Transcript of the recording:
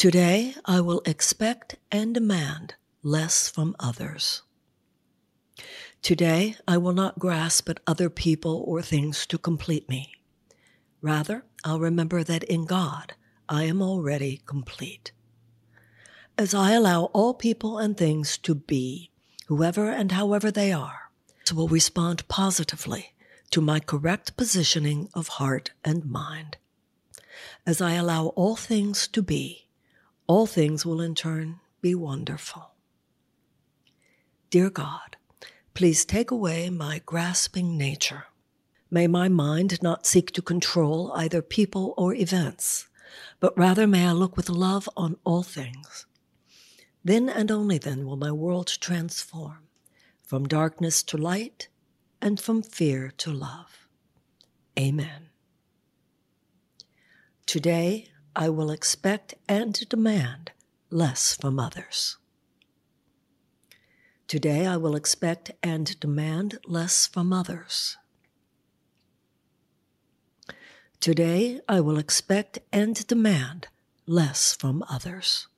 Today, I will expect and demand less from others. Today, I will not grasp at other people or things to complete me. Rather, I'll remember that in God, I am already complete. As I allow all people and things to be, whoever and however they are, will respond positively to my correct positioning of heart and mind. As I allow all things to be, all things will in turn be wonderful. Dear God, please take away my grasping nature. May my mind not seek to control either people or events, but rather may I look with love on all things. Then and only then will my world transform from darkness to light and from fear to love. Amen. Today, I will expect and demand less from others. Today, I will expect and demand less from others. Today, I will expect and demand less from others.